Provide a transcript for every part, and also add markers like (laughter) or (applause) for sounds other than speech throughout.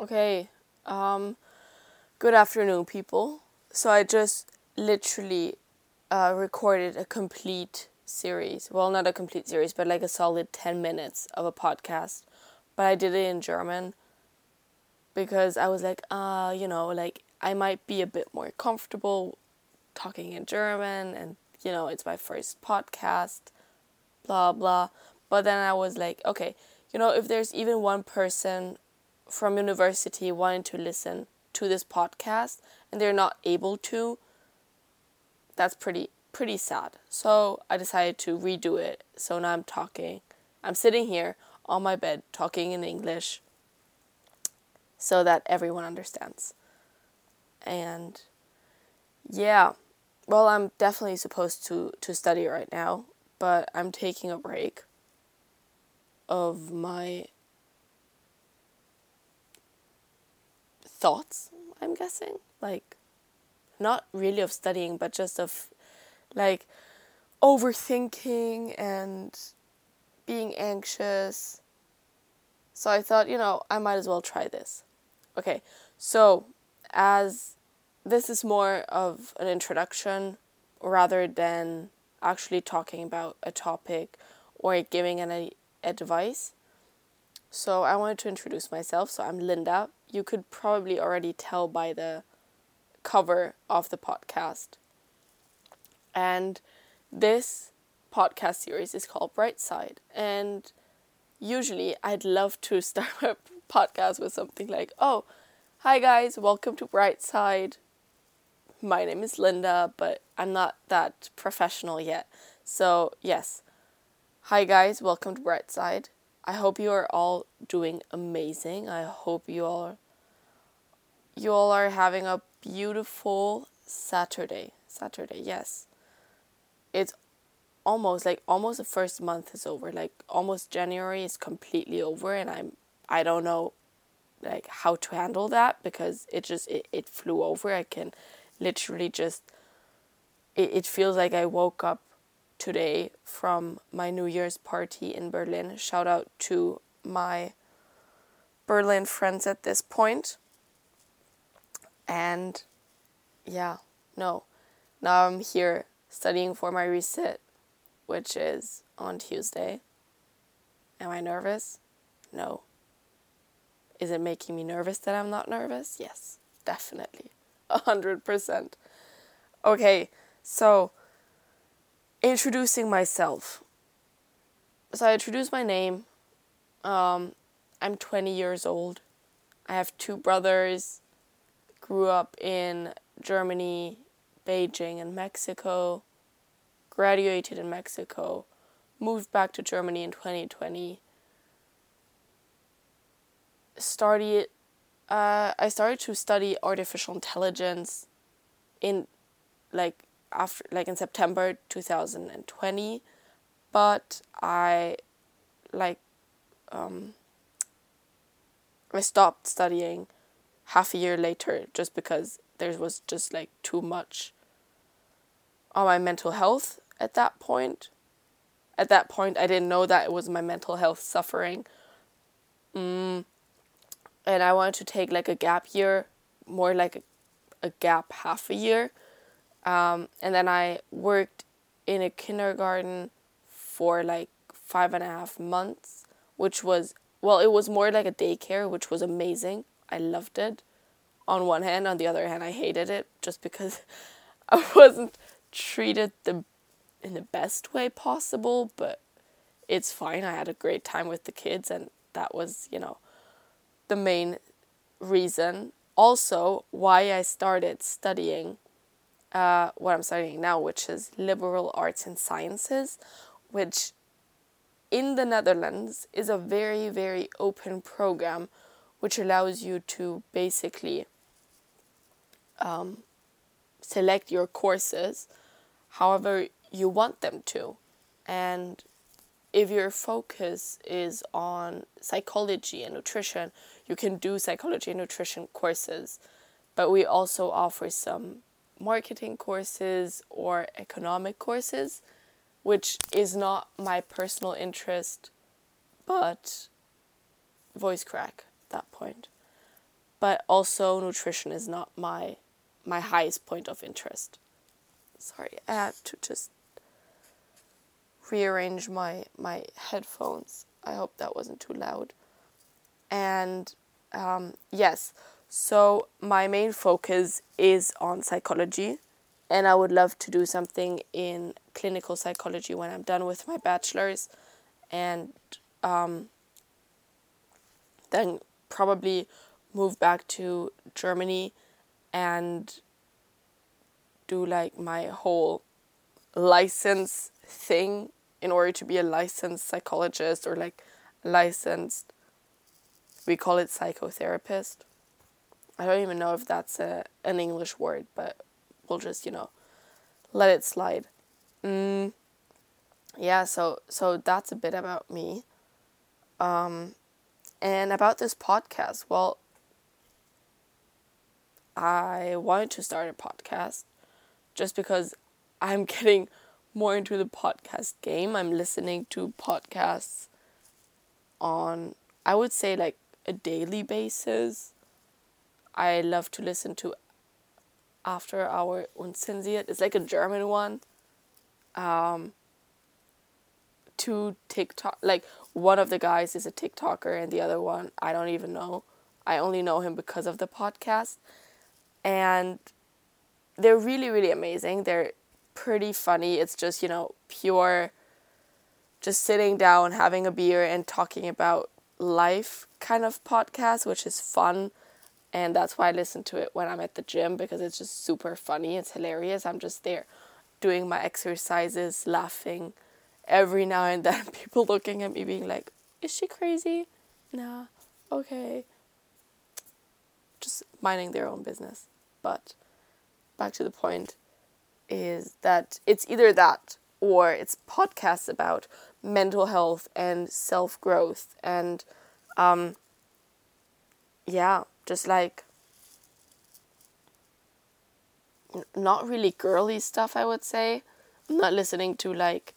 Okay. Um, good afternoon, people. So I just literally uh, recorded a complete series. Well, not a complete series, but like a solid 10 minutes of a podcast. But I did it in German because I was like, uh, you know, like I might be a bit more comfortable talking in German and, you know, it's my first podcast, blah, blah. But then I was like, okay, you know, if there's even one person from university wanting to listen to this podcast and they're not able to, that's pretty pretty sad. So I decided to redo it. So now I'm talking. I'm sitting here on my bed talking in English so that everyone understands. And yeah, well, I'm definitely supposed to to study right now, but I'm taking a break of my thoughts, I'm guessing. Like, not really of studying, but just of like overthinking and being anxious. So I thought, you know, I might as well try this. Okay, so as this is more of an introduction rather than actually talking about a topic or giving any advice. So I wanted to introduce myself. So I'm Linda. You could probably already tell by the cover of the podcast. And this podcast series is called Brightside. And usually I'd love to (laughs) start a podcast with something like, oh, hi guys, welcome to Brightside. My name is Linda, but I'm not that professional yet. So, yes. Hi guys, welcome to Brightside. I hope you are all doing amazing. I hope you all you all are having a beautiful Saturday. Saturday, yes. It's almost like almost the first month is over. Like almost January is completely over and I'm I don't know like how to handle that because it just it, it flew over. I can literally just it, it feels like I woke up today from my New Year's party in Berlin. Shout out to my Berlin friends at this point. And yeah, no. Now I'm here studying for my resit, which is on Tuesday. Am I nervous? No. Is it making me nervous that I'm not nervous? Yes, definitely. A hundred percent. Okay, so introducing myself. So I introduce my name. Um, I'm 20 years old. I have two brothers. Grew up in Germany, Beijing, and Mexico. Graduated in Mexico. Moved back to Germany in 2020. Started. Uh, I started to study artificial intelligence in like after like in September 2020 but I like um I stopped studying half a year later just because there was just like too much on my mental health at that point. At that point, I didn't know that it was my mental health suffering. Mm. And I wanted to take like a gap year, more like a, a gap half a year um, and then I worked in a kindergarten for like five and a half months, which was, well, it was more like a daycare, which was amazing. I loved it. On one hand, on the other hand, I hated it just because (laughs) I wasn't treated the in the best way possible, but it's fine. I had a great time with the kids, and that was, you know, the main reason. Also, why I started studying uh, what I'm studying now, which is liberal arts and sciences, which in the Netherlands is a very, very open program which allows you to basically um, select your courses however you want them to. And if your focus is on psychology and nutrition, you can do psychology and nutrition courses. But we also offer some marketing courses or economic courses, which is not my personal interest, but voice crack at that point. but also nutrition is not my my highest point of interest. Sorry, I had to just rearrange my my headphones. I hope that wasn't too loud. And um, yes, so my main focus is on psychology, and I would love to do something in clinical psychology when I'm done with my bachelor's, and um, then probably move back to Germany and do like my whole license thing in order to be a licensed psychologist or like licensed we call it psychotherapist i don't even know if that's a, an english word but we'll just you know let it slide mm, yeah so so that's a bit about me um, and about this podcast well i wanted to start a podcast just because i'm (laughs) getting more into the podcast game. I'm listening to podcasts on, I would say, like a daily basis. I love to listen to After Our Unzensiert. It's like a German one. Um, two TikTok, like one of the guys is a TikToker and the other one, I don't even know. I only know him because of the podcast. And they're really, really amazing. They're pretty funny. It's just, you know, pure just sitting down, having a beer and talking about life kind of podcast, which is fun. And that's why I listen to it when I'm at the gym because it's just super funny. It's hilarious. I'm just there doing my exercises, laughing every now and then. (laughs) People looking at me being like, is she crazy? Nah, okay. Just minding their own business. But back to the point is that it's either that or it's podcasts about mental health and self growth and um, yeah, just like not really girly stuff, I would say. I'm not listening to like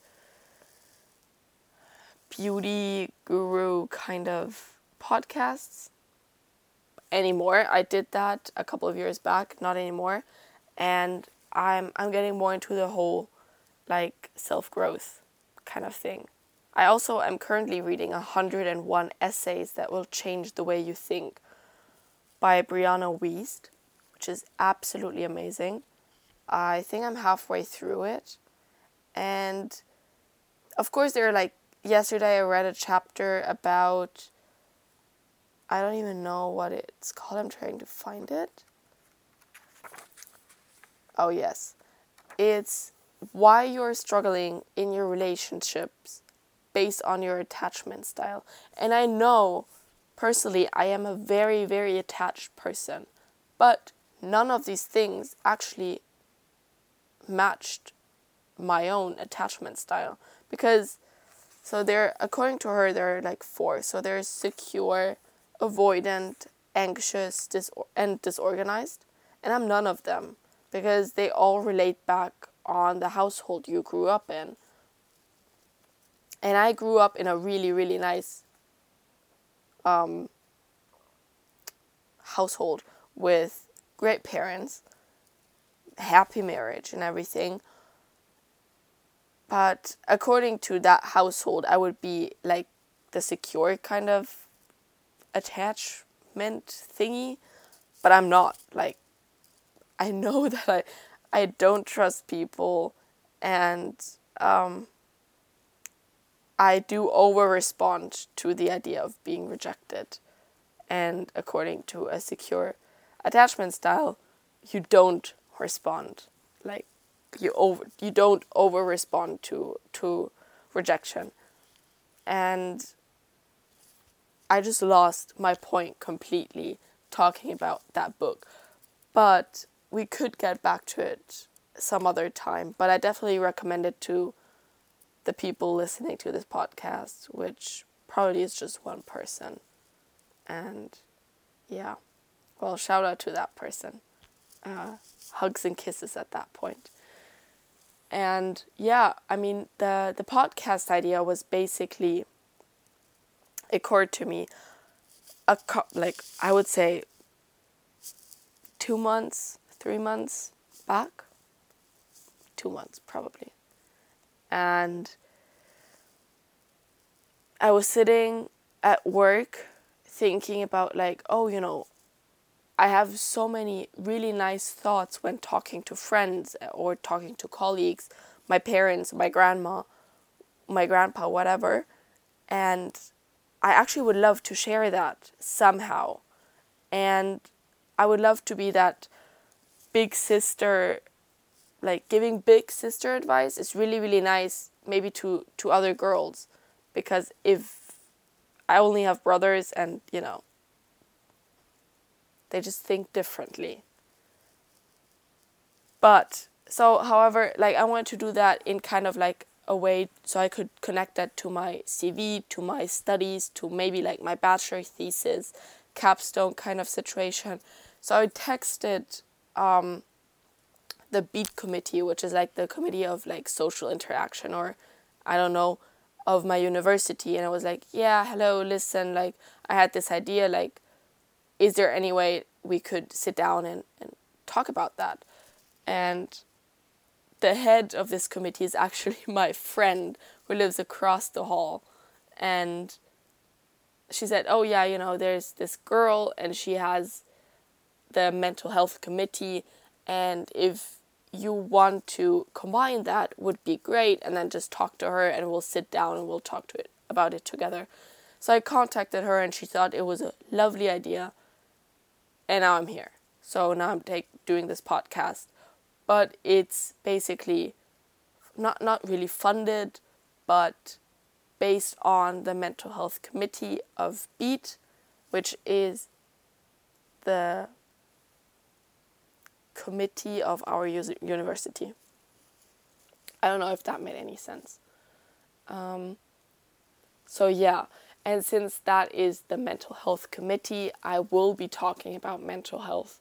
beauty guru kind of podcasts anymore. I did that a couple of years back, not anymore. And I'm I'm getting more into the whole like self-growth kind of thing. I also am currently reading 101 essays that will change the way you think by Brianna Wiest, which is absolutely amazing. I think I'm halfway through it. And of course there are like yesterday I read a chapter about I don't even know what it's called. I'm trying to find it. Oh, yes. It's why you're struggling in your relationships based on your attachment style. And I know personally I am a very, very attached person, but none of these things actually matched my own attachment style. Because so there according to her there are like four. So there's secure avoidant anxious dis- and disorganized. And i'm none of them. Because they all relate back on the household you grew up in. And I grew up in a really, really nice um, household with great parents, happy marriage, and everything. But according to that household, I would be like the secure kind of attachment thingy, but I'm not. Like, I (laughs) know that I I don't trust people and um, I do over respond to the idea of being rejected. And according to a secure attachment style, you don't respond. Like you over you don't over respond to to rejection. And I just lost my point completely talking about that book. But we could get back to it some other time, but I definitely recommend it to the people listening to this podcast, which probably is just one person. And yeah, well, shout out to that person. Uh, hugs and kisses at that point. And yeah, I mean the the podcast idea was basically occurred to me a co- like I would say two months, three months back. Two months, probably. And I was sitting at work thinking about, like, oh, you know, I have so many really nice thoughts when talking to friends or talking to colleagues, my parents, my grandma, my grandpa, whatever. And I actually would love to share that somehow. And I would love to be that big sister like giving big sister advice is really really nice maybe to to other girls because if I only have brothers and you know they just think differently. But so however like I wanted to do that in kind of like a way so I could connect that to my CV, to my studies, to maybe like my bachelor thesis, capstone kind of situation. So I texted um, the beat committee, which is like the committee of like social interaction or I don't know of my university and I was like, "Yeah, hello, listen, like I had this idea like is there any way we could sit down and, and talk about that?" And the head of this committee is actually (laughs) my friend who lives across the hall. And she said, Oh, yeah, you know, there's this girl and she has the mental health committee. And if you want to combine that, would be great. And then just talk to her and we'll sit down and we'll talk to it about it together. So I contacted her and she thought it was a lovely idea. And now I'm here. So now I'm take, doing this podcast but it's basically not not really funded, but based on the mental health committee of BEAT, which is the committee of our university. I don't know if that made any sense. Um, so yeah, and since that is the mental health committee, I will be talking about mental health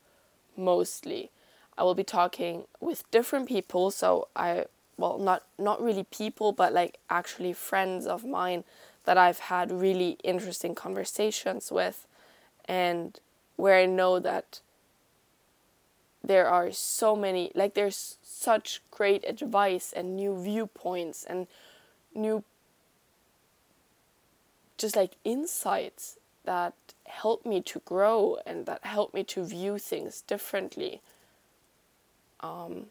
mostly. I will be talking with different people. So I, well, not not really people, but like actually friends of mine that I've had really interesting conversations with, and where I know that there are so many like there's such great advice and new viewpoints and new just like insights that help me to grow and that help me to view things differently um,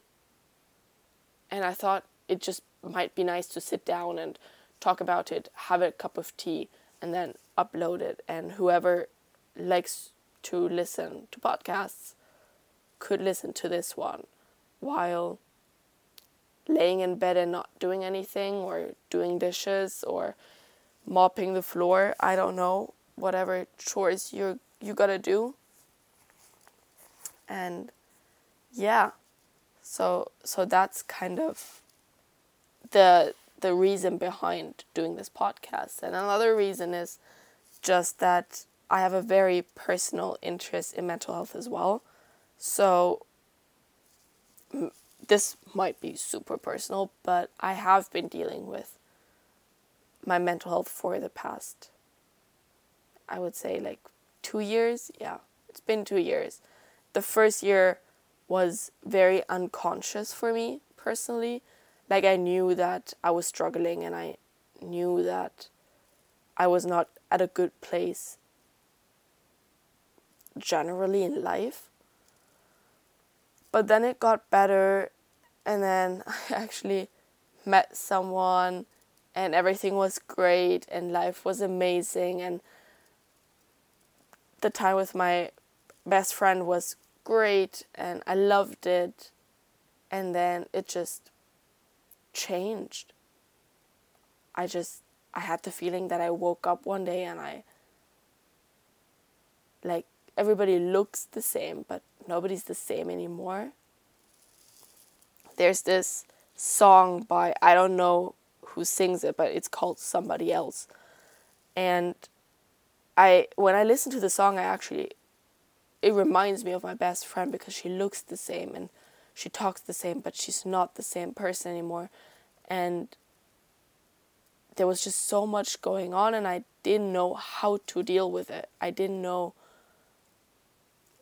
and I thought it just might be nice to sit down and talk about it, have a cup of tea, and then upload it. And whoever likes to listen to podcasts could listen to this one while laying in bed and not doing anything or doing dishes or mopping the floor. I don't know, whatever chores you you gotta do. And yeah, so so that's kind of the the reason behind doing this podcast. And another reason is just that I have a very personal interest in mental health as well. So this might be super personal, but I have been dealing with my mental health for the past I would say like 2 years. Yeah, it's been 2 years. The first year was very unconscious for me personally. Like I knew that I was struggling and I knew that I was not at a good place generally in life. But then it got better and then (laughs) I actually met someone and everything was great and life was amazing and the time with my best friend was great and I loved it. And then it just changed. I just, I had the feeling that I woke up one day and I, like, everybody looks the same, but nobody's the same anymore. There's this song by, I don't know who sings it, but it's called Somebody Else. And I, when I listen to the song, I actually it reminds me of my best friend because she looks the same and she talks the same, but she's not the same person anymore. And there was just so much going on, and I didn't know how to deal with it. I didn't know,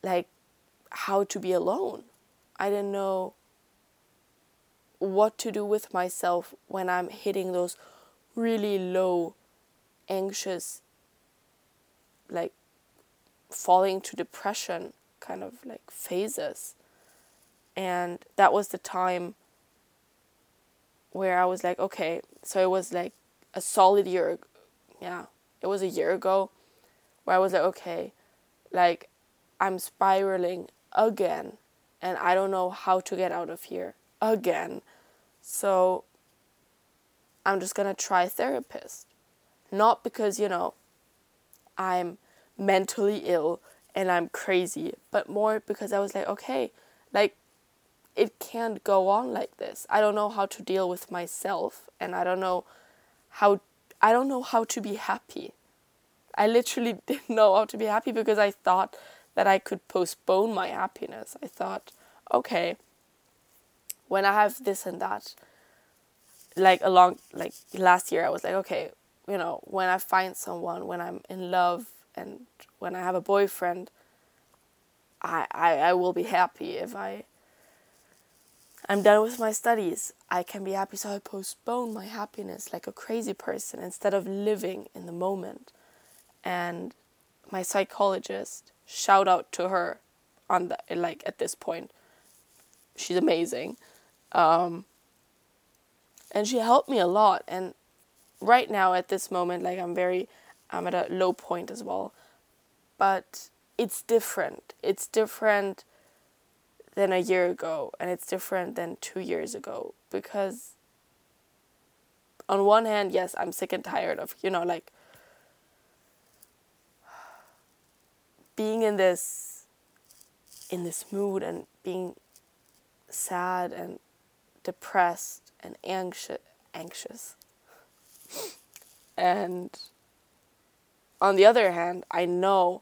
like, how to be alone. I didn't know what to do with myself when I'm hitting those really low, anxious, like falling to depression kind of like phases. And that was the time where I was like, okay, so it was like a solid year, yeah, it was a year ago where I was like, okay, like I'm spiraling again and I don't know how to get out of here again. So I'm just gonna try therapist. Not because, you know, I'm mentally ill and I'm crazy, but more because I was like, okay, like it can't go on like this. I don't know how to deal with myself and I don't know how I don't know how to be happy. I literally (laughs) didn't know how to be happy because I thought that I could postpone my happiness. I thought, okay, when I have this and that, like along like last year, I was like, okay, you know, when I find someone, when I'm in love, and when I have a boyfriend, I I, I will be happy if I. I'm done with my studies. I can be happy, so I postpone my happiness like a crazy person instead of living in the moment. And my psychologist, shout out to her on the like at this point she's amazing. Um, and she helped me a lot. And right now, at this moment, like I'm very, I'm at a low point as well. But it's different. It's different than a year ago, and it's different than two years ago because, on one hand, yes, I'm sick and tired of, you know, like being in this in this mood and being sad and depressed and anxious anxious. And on the other hand i know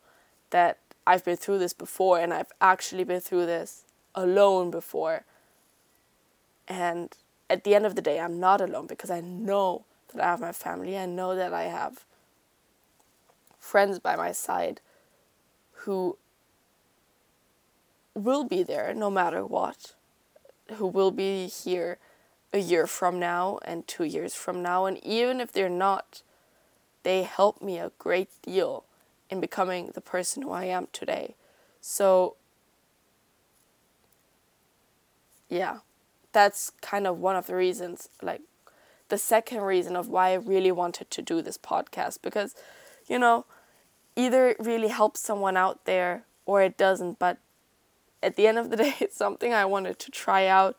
that i've been through this before and i've actually been through this alone before. And at the end of the day i'm not alone because i know that i have my family. I know that i have friends by my side who will be there no matter what who will be here a year from now and two years from now. And even if they're not, they help me a great deal in becoming the person who I am today. So, yeah, that's kind of one of the reasons, like, the second reason of why I really wanted to do this podcast because, you know, either it really helps someone out there or it doesn't, but at the end of the day, (laughs) it's something I wanted to try out,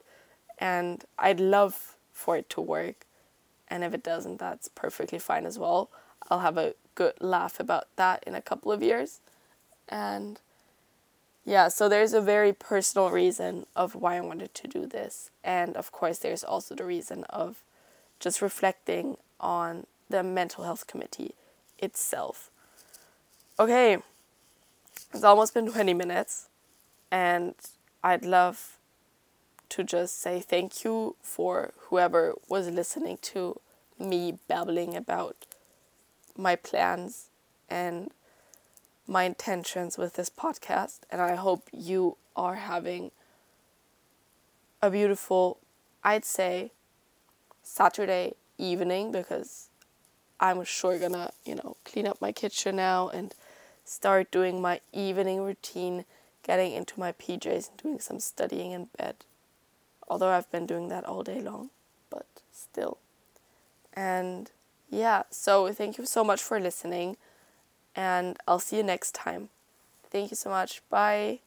and I'd love for it to work. And if it doesn't, that's perfectly fine as well. I'll have a good laugh about that in a couple of years. And yeah, so there's a very personal reason of why I wanted to do this. And of course, there's also the reason of just reflecting on the mental health committee itself. Okay, it's almost been 20 minutes. And I'd love to just say thank you for whoever was listening to me babbling about my plans and my intentions with this podcast. And I hope you are having a beautiful, I'd say, Saturday evening because I'm sure gonna, you know, clean up my kitchen now and start doing my evening routine getting into my PJs and doing some studying in bed. Although I've been doing that all day long, but still. And yeah, so thank you so much for listening, and I'll see you next time. Thank you so much. Bye.